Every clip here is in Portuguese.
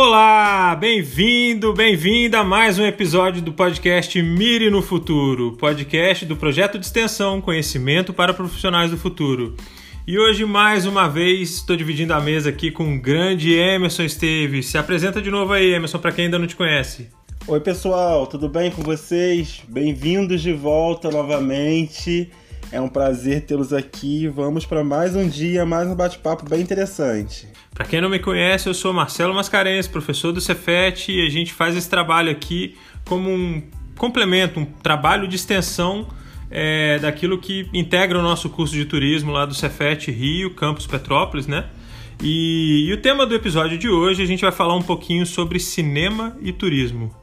Olá, bem-vindo, bem-vinda a mais um episódio do podcast Mire no Futuro, podcast do projeto de extensão Conhecimento para Profissionais do Futuro. E hoje, mais uma vez, estou dividindo a mesa aqui com o grande Emerson Esteves. Se apresenta de novo aí, Emerson, para quem ainda não te conhece. Oi, pessoal, tudo bem com vocês? Bem-vindos de volta novamente. É um prazer tê-los aqui. Vamos para mais um dia, mais um bate-papo bem interessante. Para quem não me conhece, eu sou Marcelo Mascarenhas, professor do Cefet, e a gente faz esse trabalho aqui como um complemento, um trabalho de extensão é, daquilo que integra o nosso curso de turismo lá do Cefet Rio, Campus Petrópolis, né? E, e o tema do episódio de hoje a gente vai falar um pouquinho sobre cinema e turismo.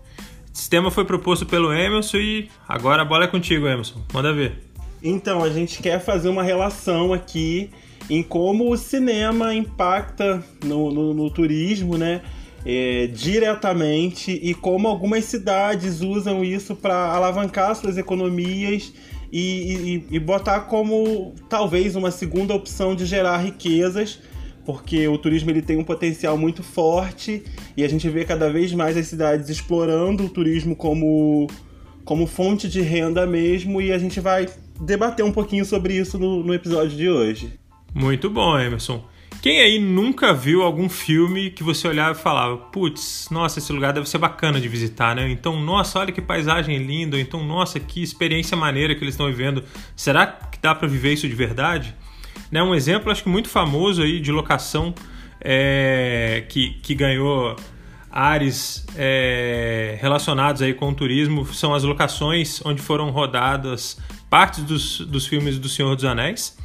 Esse tema foi proposto pelo Emerson e agora a bola é contigo, Emerson. Manda ver. Então, a gente quer fazer uma relação aqui em como o cinema impacta no, no, no turismo, né? É, diretamente e como algumas cidades usam isso para alavancar suas economias e, e, e, botar como talvez uma segunda opção de gerar riquezas, porque o turismo ele tem um potencial muito forte e a gente vê cada vez mais as cidades explorando o turismo como, como fonte de renda mesmo e a gente vai debater um pouquinho sobre isso no, no episódio de hoje. Muito bom, Emerson. Quem aí nunca viu algum filme que você olhava e falava, putz, nossa, esse lugar deve ser bacana de visitar, né? Então, nossa, olha que paisagem linda, então, nossa, que experiência maneira que eles estão vivendo. Será que dá para viver isso de verdade? Né? Um exemplo, acho que muito famoso aí de locação é, que, que ganhou ares é, relacionados aí com o turismo são as locações onde foram rodadas partes dos, dos filmes do Senhor dos Anéis.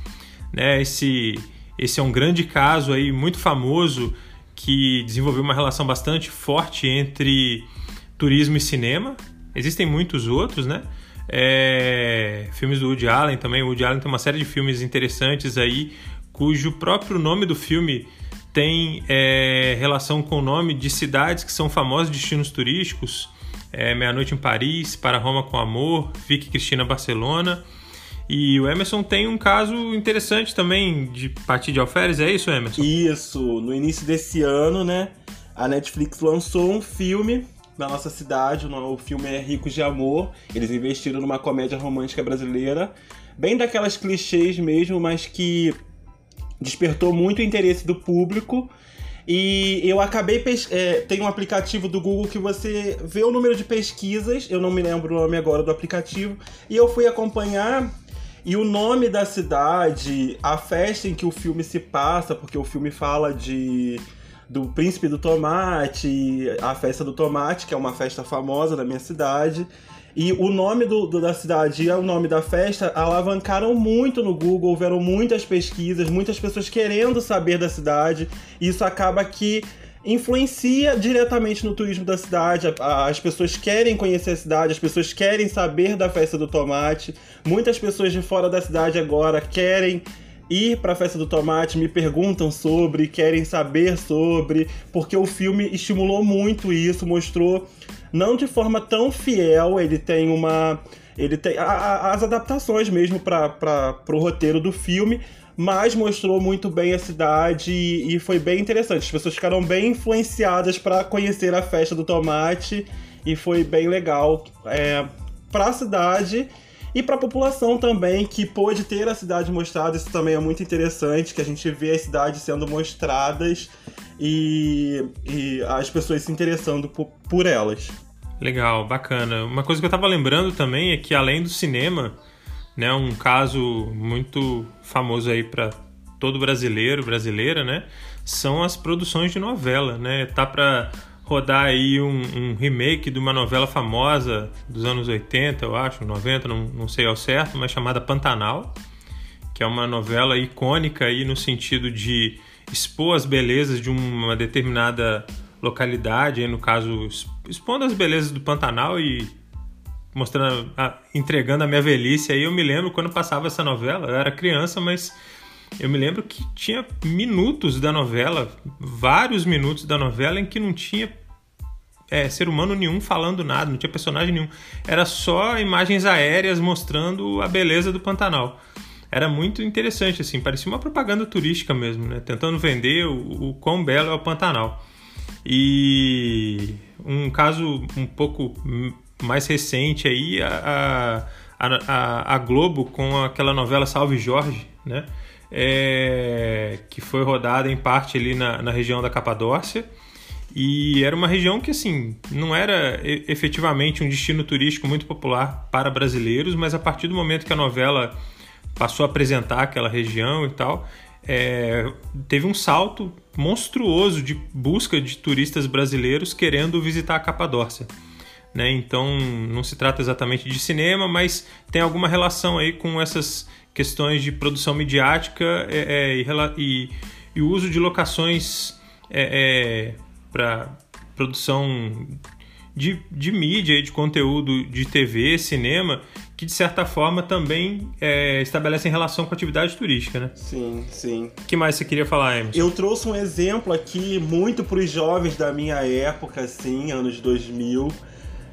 Né? Esse, esse é um grande caso aí, muito famoso, que desenvolveu uma relação bastante forte entre turismo e cinema. Existem muitos outros, né? É, filmes do Woody Allen também. O Woody Allen tem uma série de filmes interessantes aí, cujo próprio nome do filme tem é, relação com o nome de cidades que são famosos destinos turísticos é, Meia Noite em Paris, Para Roma com Amor, Vicky Cristina Barcelona. E o Emerson tem um caso interessante também de partir de alferes, é isso, Emerson? Isso, no início desse ano, né, a Netflix lançou um filme na nossa cidade, o filme é Ricos de Amor. Eles investiram numa comédia romântica brasileira, bem daquelas clichês mesmo, mas que despertou muito o interesse do público e eu acabei. É, tem um aplicativo do Google que você vê o número de pesquisas, eu não me lembro o nome agora do aplicativo, e eu fui acompanhar. E o nome da cidade, a festa em que o filme se passa, porque o filme fala de do Príncipe do Tomate, a festa do tomate, que é uma festa famosa da minha cidade. E o nome do, do, da cidade e o nome da festa alavancaram muito no Google, houveram muitas pesquisas, muitas pessoas querendo saber da cidade. E isso acaba que influencia diretamente no turismo da cidade. As pessoas querem conhecer a cidade, as pessoas querem saber da festa do tomate. Muitas pessoas de fora da cidade agora querem ir para a festa do tomate, me perguntam sobre, querem saber sobre, porque o filme estimulou muito isso, mostrou não de forma tão fiel, ele tem uma ele tem a, a, as adaptações mesmo para o roteiro do filme, mas mostrou muito bem a cidade e, e foi bem interessante. As pessoas ficaram bem influenciadas para conhecer a festa do tomate e foi bem legal é, para a cidade e para a população também, que pôde ter a cidade mostrada, isso também é muito interessante, que a gente vê as cidades sendo mostradas e, e as pessoas se interessando por, por elas. Legal, bacana. Uma coisa que eu estava lembrando também é que além do cinema, né, um caso muito famoso aí para todo brasileiro, brasileira, né, são as produções de novela, né? Tá para rodar aí um, um, remake de uma novela famosa dos anos 80, eu acho, 90, não, não sei ao certo, mas chamada Pantanal, que é uma novela icônica aí no sentido de expor as belezas de uma determinada localidade, aí no caso, expondo as belezas do Pantanal e mostrando, entregando a minha velhice. Aí eu me lembro quando passava essa novela, eu era criança, mas eu me lembro que tinha minutos da novela, vários minutos da novela em que não tinha é, ser humano nenhum falando nada, não tinha personagem nenhum. Era só imagens aéreas mostrando a beleza do Pantanal. Era muito interessante, assim, parecia uma propaganda turística mesmo, né? Tentando vender o, o quão belo é o Pantanal. E um caso um pouco mais recente aí, a, a, a Globo com aquela novela Salve Jorge, né? É, que foi rodada em parte ali na, na região da Capadócia. E era uma região que, assim, não era efetivamente um destino turístico muito popular para brasileiros, mas a partir do momento que a novela passou a apresentar aquela região e tal, é, teve um salto monstruoso de busca de turistas brasileiros querendo visitar a Capadócia. Né? Então não se trata exatamente de cinema, mas tem alguma relação aí com essas questões de produção midiática é, é, e, e, o uso de locações é, é, para produção de, de mídia e de conteúdo de TV, cinema, que de certa forma também é, estabelecem relação com a atividade turística, né? Sim, sim. O que mais você queria falar, Emerson? Eu trouxe um exemplo aqui muito para os jovens da minha época, assim, anos 2000,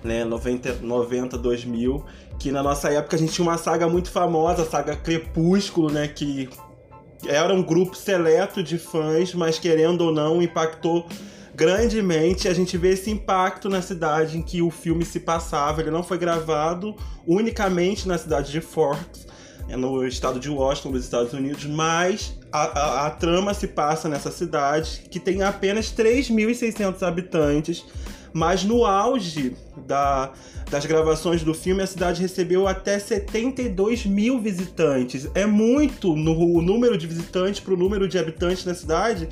né, 90, 90, 2000, que na nossa época a gente tinha uma saga muito famosa, a saga Crepúsculo, né, que era um grupo seleto de fãs, mas querendo ou não, impactou grandemente. A gente vê esse impacto na cidade em que o filme se passava. Ele não foi gravado unicamente na cidade de Forks, é no estado de Washington, nos Estados Unidos, mas a, a, a trama se passa nessa cidade que tem apenas 3.600 habitantes. Mas no auge da, das gravações do filme, a cidade recebeu até 72 mil visitantes. É muito no, o número de visitantes para o número de habitantes da cidade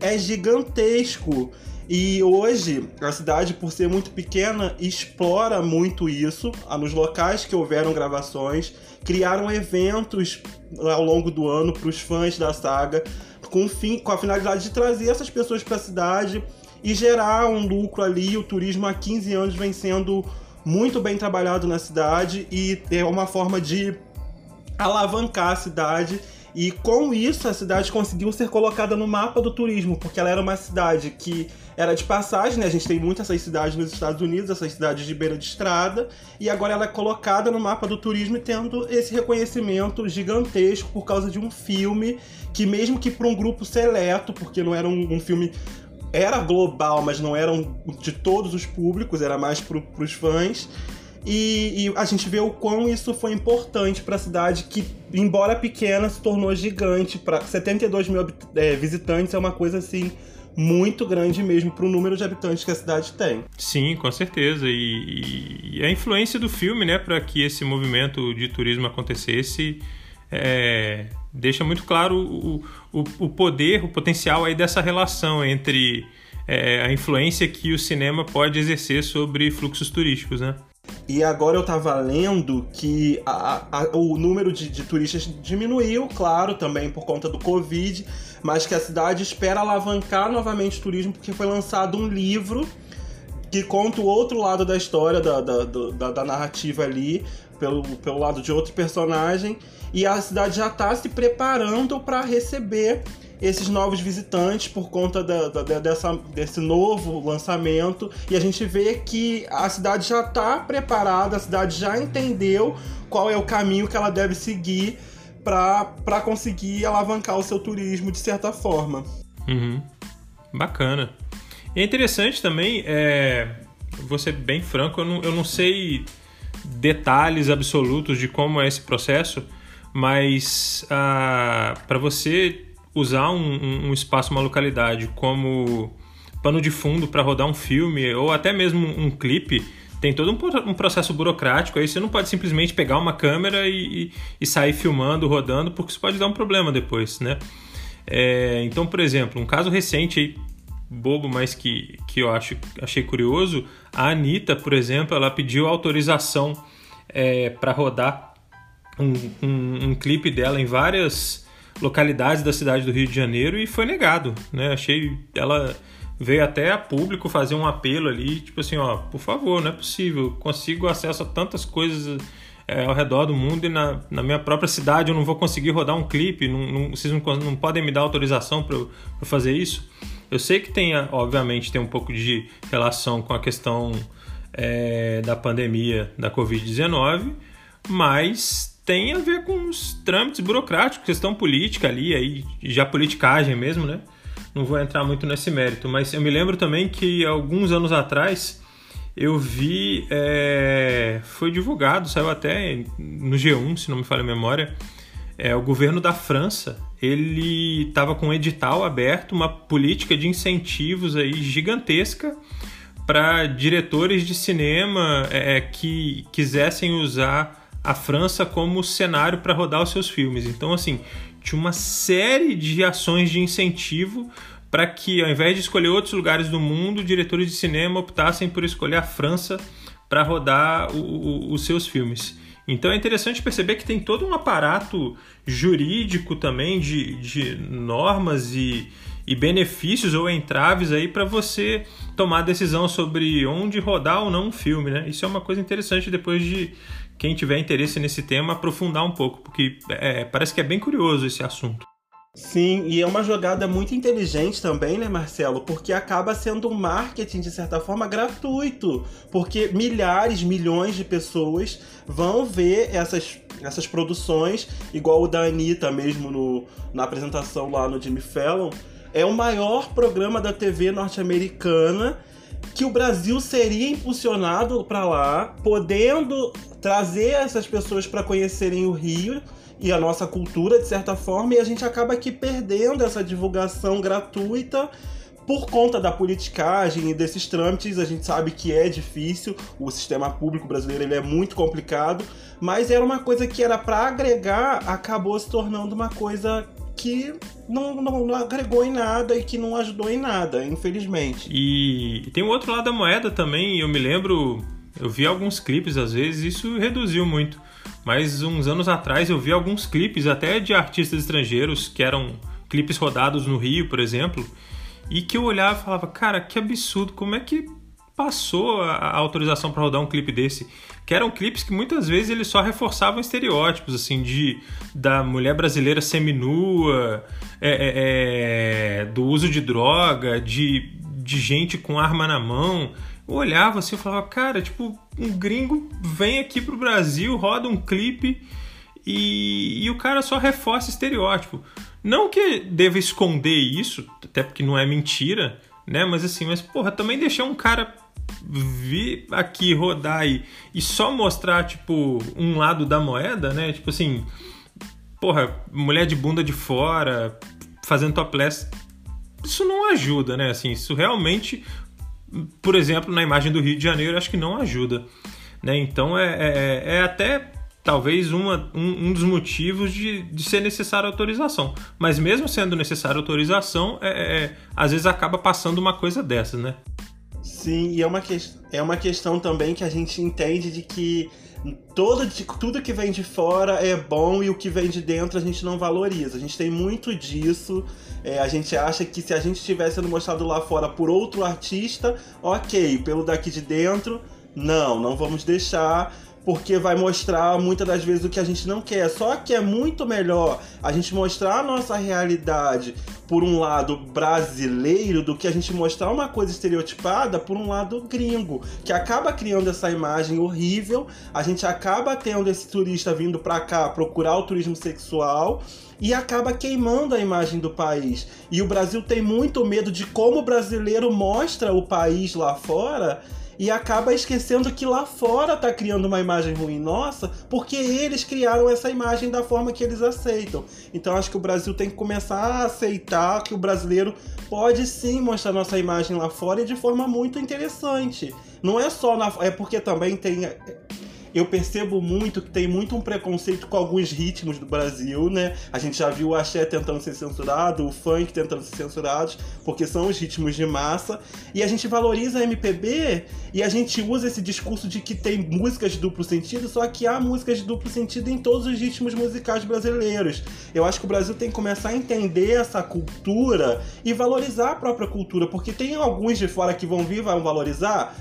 é gigantesco. E hoje, a cidade, por ser muito pequena, explora muito isso. Ah, nos locais que houveram gravações, criaram eventos ao longo do ano para os fãs da saga, com, fim, com a finalidade de trazer essas pessoas para a cidade e gerar um lucro ali. O turismo há 15 anos vem sendo muito bem trabalhado na cidade e é uma forma de alavancar a cidade e com isso a cidade conseguiu ser colocada no mapa do turismo, porque ela era uma cidade que era de passagem, né? A gente tem muitas essas cidades nos Estados Unidos, essas cidades de beira de estrada, e agora ela é colocada no mapa do turismo e tendo esse reconhecimento gigantesco por causa de um filme que mesmo que para um grupo seleto, porque não era um, um filme era global, mas não era um, de todos os públicos, era mais para os fãs. E, e, a gente vê o quão isso foi importante para a cidade, que, embora pequena, se tornou gigante. Para 72 mil é, visitantes é uma coisa assim muito grande mesmo para o número de habitantes que a cidade tem. Sim, com certeza. E, e a influência do filme, né, para que esse movimento de turismo acontecesse, é, deixa muito claro o, o, o, poder, o potencial aí dessa relação entre é, a influência que o cinema pode exercer sobre fluxos turísticos, né? E agora eu tava lendo que a, a, o número de, de, turistas diminuiu, claro, também por conta do Covid, mas que a cidade espera alavancar novamente o turismo porque foi lançado um livro que conta o outro lado da história, da, da, da, da narrativa ali, pelo, pelo lado de outro personagem, e a cidade já está se preparando para receber esses novos visitantes por conta da, da, dessa, desse novo lançamento. E a gente vê que a cidade já está preparada, a cidade já entendeu qual é o caminho que ela deve seguir para conseguir alavancar o seu turismo de certa forma. Uhum. Bacana. E é interessante também, é, vou ser bem franco, eu não, eu não sei detalhes absolutos de como é esse processo, mas ah, para você usar um, um, espaço, uma localidade como pano de fundo para rodar um filme ou até mesmo um clipe, tem todo um, processo burocrático. Aí você não pode simplesmente pegar uma câmera e, e, e sair filmando, rodando, porque isso pode dar um problema depois, né? É, então, por exemplo, um caso recente aí, bobo, mas que, que eu acho, achei curioso, a Anitta, por exemplo, ela pediu autorização é, para rodar um, um, um clipe dela em várias localidades da cidade do Rio de Janeiro e foi negado, né? Achei ela veio até a público fazer um apelo ali, tipo assim, ó, por favor, não é possível, consigo acesso a tantas coisas é, ao redor do mundo e na, na minha própria cidade eu não vou conseguir rodar um clipe, não, não vocês não, não podem me dar autorização para fazer isso. Eu sei que tem, obviamente, tem um pouco de relação com a questão é, da pandemia da Covid-19, mas tem a ver com os trâmites burocráticos, questão política ali, aí já politicagem mesmo, né? não vou entrar muito nesse mérito, mas eu me lembro também que alguns anos atrás eu vi, é, foi divulgado, saiu até no G1, se não me falha a memória, é, o governo da França ele estava com um edital aberto, uma política de incentivos aí gigantesca para diretores de cinema é, é, que quisessem usar a França como cenário para rodar os seus filmes. Então, assim, tinha uma série de ações de incentivo para que, ao invés de escolher outros lugares do mundo, diretores de cinema optassem por escolher a França para rodar o, o, os seus filmes. Então é interessante perceber que tem todo um aparato jurídico também de, de normas e, e benefícios ou entraves aí para você tomar decisão sobre onde rodar ou não um filme, né? Isso é uma coisa interessante depois de quem tiver interesse nesse tema aprofundar um pouco, porque é, parece que é bem curioso esse assunto. Sim, e é uma jogada muito inteligente também, né, Marcelo? Porque acaba sendo um marketing, de certa forma, gratuito. Porque milhares, milhões de pessoas vão ver essas, essas produções, igual o da Anitta mesmo no, na apresentação lá no Jimmy Fallon. É o maior programa da TV norte-americana que o Brasil seria impulsionado para lá, podendo trazer essas pessoas para conhecerem o Rio e a nossa cultura, de certa forma, e a gente acaba aqui perdendo essa divulgação gratuita por conta da politicagem e desses trâmites, a gente sabe que é difícil, o sistema público brasileiro ele é muito complicado, mas era uma coisa que era para agregar, acabou se tornando uma coisa que não, não, agregou em nada e que não ajudou em nada, infelizmente. E tem o outro lado da moeda também, eu me lembro, eu vi alguns clipes às vezes, isso reduziu muito. Mas uns anos atrás eu vi alguns clipes até de artistas estrangeiros que eram clipes rodados no Rio, por exemplo, e que eu olhava e falava, cara, que absurdo, como é que passou a autorização para rodar um clipe desse? Que eram clipes que muitas vezes eles só reforçavam estereótipos, assim, de da mulher brasileira seminua, é, é, é, do uso de droga, de, de gente com arma na mão eu olhava assim e falava, cara, tipo, um gringo vem aqui pro Brasil, roda um clipe e, e o cara só reforça estereótipo. Não que deva esconder isso, até porque não é mentira, né? Mas assim, mas porra, também deixar um cara vir aqui rodar e, e só mostrar, tipo, um lado da moeda, né? Tipo assim, porra, mulher de bunda de fora, fazendo topless. Isso não ajuda, né? Assim, isso realmente por exemplo, na imagem do Rio de Janeiro, acho que não ajuda. Né? Então é, é, é até talvez uma, um, um, dos motivos de, de ser necessária autorização. Mas mesmo sendo necessária autorização, é, é, é, às vezes acaba passando uma coisa dessas, né? Sim, e é uma, que, é uma questão também que a gente entende de que todo, de, tudo que vem de fora é bom e o que vem de dentro a gente não valoriza. A gente tem muito disso. É, a gente acha que se a gente tivesse sendo mostrado lá fora por outro artista, ok, pelo daqui de dentro, não, não vamos deixar porque vai mostrar muitas das vezes o que a gente não quer. Só que é muito melhor a gente mostrar a nossa realidade por um lado brasileiro do que a gente mostrar uma coisa estereotipada por um lado gringo, que acaba criando essa imagem horrível. A gente acaba tendo esse turista vindo para cá procurar o turismo sexual e acaba queimando a imagem do país. E o Brasil tem muito medo de como o brasileiro mostra o país lá fora e acaba esquecendo que lá fora tá criando uma imagem ruim nossa, porque eles criaram essa imagem da forma que eles aceitam. Então acho que o Brasil tem que começar a aceitar que o brasileiro pode sim mostrar nossa imagem lá fora e de forma muito interessante. Não é só na. É porque também tem eu percebo muito que tem muito um preconceito com alguns ritmos do Brasil, né? A gente já viu o axé tentando ser censurado, o funk tentando ser censurado, porque são os ritmos de massa. E a gente valoriza a MPB e a gente usa esse discurso de que tem músicas de duplo sentido, só que há músicas de duplo sentido em todos os ritmos musicais brasileiros. Eu acho que o Brasil tem que começar a entender essa cultura e valorizar a própria cultura, porque tem alguns de fora que vão vir e vão valorizar,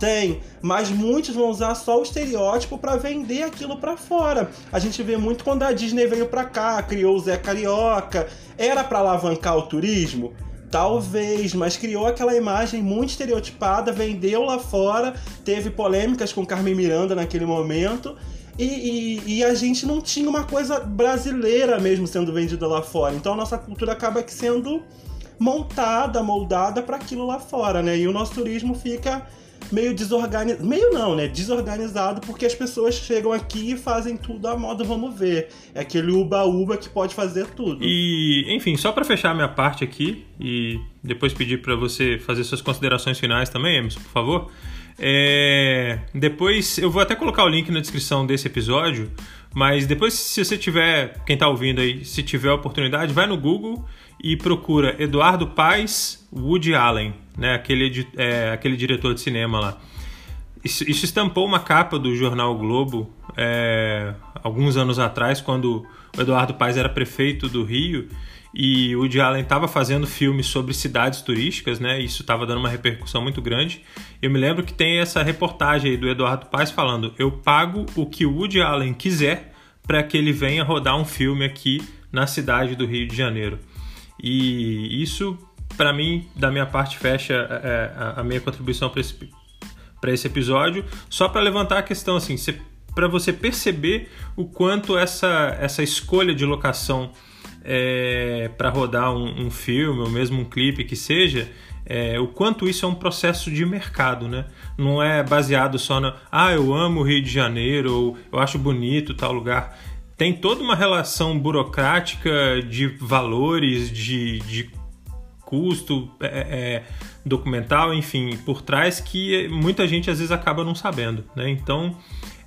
tem, mas muitos vão usar só o estereótipo para vender aquilo para fora. A gente vê muito quando a Disney veio para cá, criou o Zé Carioca. Era para alavancar o turismo? Talvez, mas criou aquela imagem muito estereotipada, vendeu lá fora, teve polêmicas com Carmen Miranda naquele momento. E, e, e, a gente não tinha uma coisa brasileira mesmo sendo vendida lá fora. Então a nossa cultura acaba sendo montada, moldada para aquilo lá fora, né? E o nosso turismo fica meio desorganizado. Meio não, né? Desorganizado porque as pessoas chegam aqui e fazem tudo à moda, vamos ver. É aquele uba-uba que pode fazer tudo. E, enfim, só para fechar minha parte aqui e depois pedir para você fazer suas considerações finais também, Emerson, por favor. É... Depois eu vou até colocar o link na descrição desse episódio, mas depois, se você tiver, quem está ouvindo aí, se tiver oportunidade, vai no Google e procura Eduardo Paes Woody Allen, né? aquele, é, aquele diretor de cinema lá. Isso, isso, estampou uma capa do jornal Globo é, alguns anos atrás, quando o Eduardo Paes era prefeito do Rio e o Woody Allen estava fazendo filmes sobre cidades turísticas, né? Isso estava dando uma repercussão muito grande. Eu me lembro que tem essa reportagem aí do Eduardo Paes falando: eu pago o que o Woody Allen quiser para que ele venha rodar um filme aqui na cidade do Rio de Janeiro. E isso, para mim, da minha parte, fecha é, a, a minha contribuição para esse, esse episódio. Só para levantar a questão, assim, para você perceber o quanto essa, essa escolha de locação é, para rodar um, um, filme ou mesmo um clipe que seja, é, o quanto isso é um processo de mercado, né? Não é baseado só na ah, eu amo o Rio de Janeiro ou eu acho bonito tal lugar. Tem toda uma relação burocrática de valores, de, de custo é, é, documental, enfim, por trás que muita gente às vezes acaba não sabendo, né? Então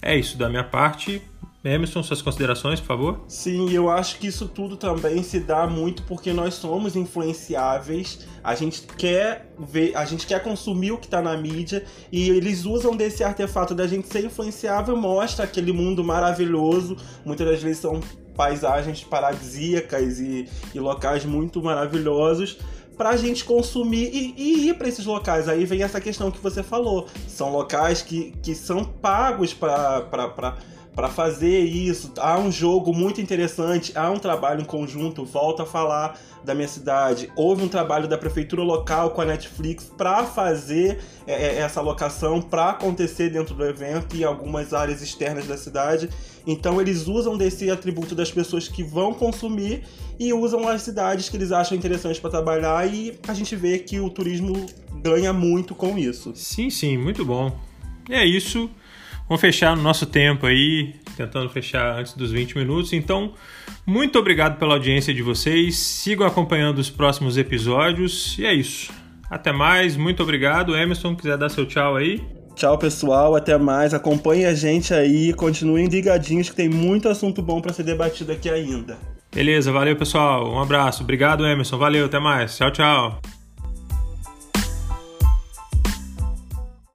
é isso da minha parte. Emerson, suas considerações, por favor? Sim, eu acho que isso tudo também se dá muito porque nós somos influenciáveis, a gente quer ver, a gente quer consumir o que está na mídia e eles usam desse artefato da gente ser influenciável, mostra aquele mundo maravilhoso, muitas das vezes são paisagens paradisíacas e, e locais muito maravilhosos para a gente consumir e, e ir para esses locais. Aí vem essa questão que você falou. São locais que, que são pagos para para fazer isso. Há um jogo muito interessante, há um trabalho em conjunto, volto a falar da minha cidade. Houve um trabalho da prefeitura local com a Netflix para fazer é, é, essa locação para acontecer dentro do evento em algumas áreas externas da cidade. Então eles usam desse atributo das pessoas que vão consumir e usam as cidades que eles acham interessantes para trabalhar e a gente vê que o turismo ganha muito com isso. Sim, sim, muito bom. E é isso. Vamos fechar no nosso tempo aí, tentando fechar antes dos 20 minutos. Então, muito obrigado pela audiência de vocês. Sigam acompanhando os próximos episódios. E é isso. Até mais, muito obrigado. Emerson, quiser dar seu tchau aí. Tchau, pessoal. Até mais. Acompanhe a gente aí. Continuem ligadinhos que tem muito assunto bom para ser debatido aqui ainda. Beleza, valeu, pessoal. Um abraço. Obrigado, Emerson. Valeu, até mais. Tchau, tchau.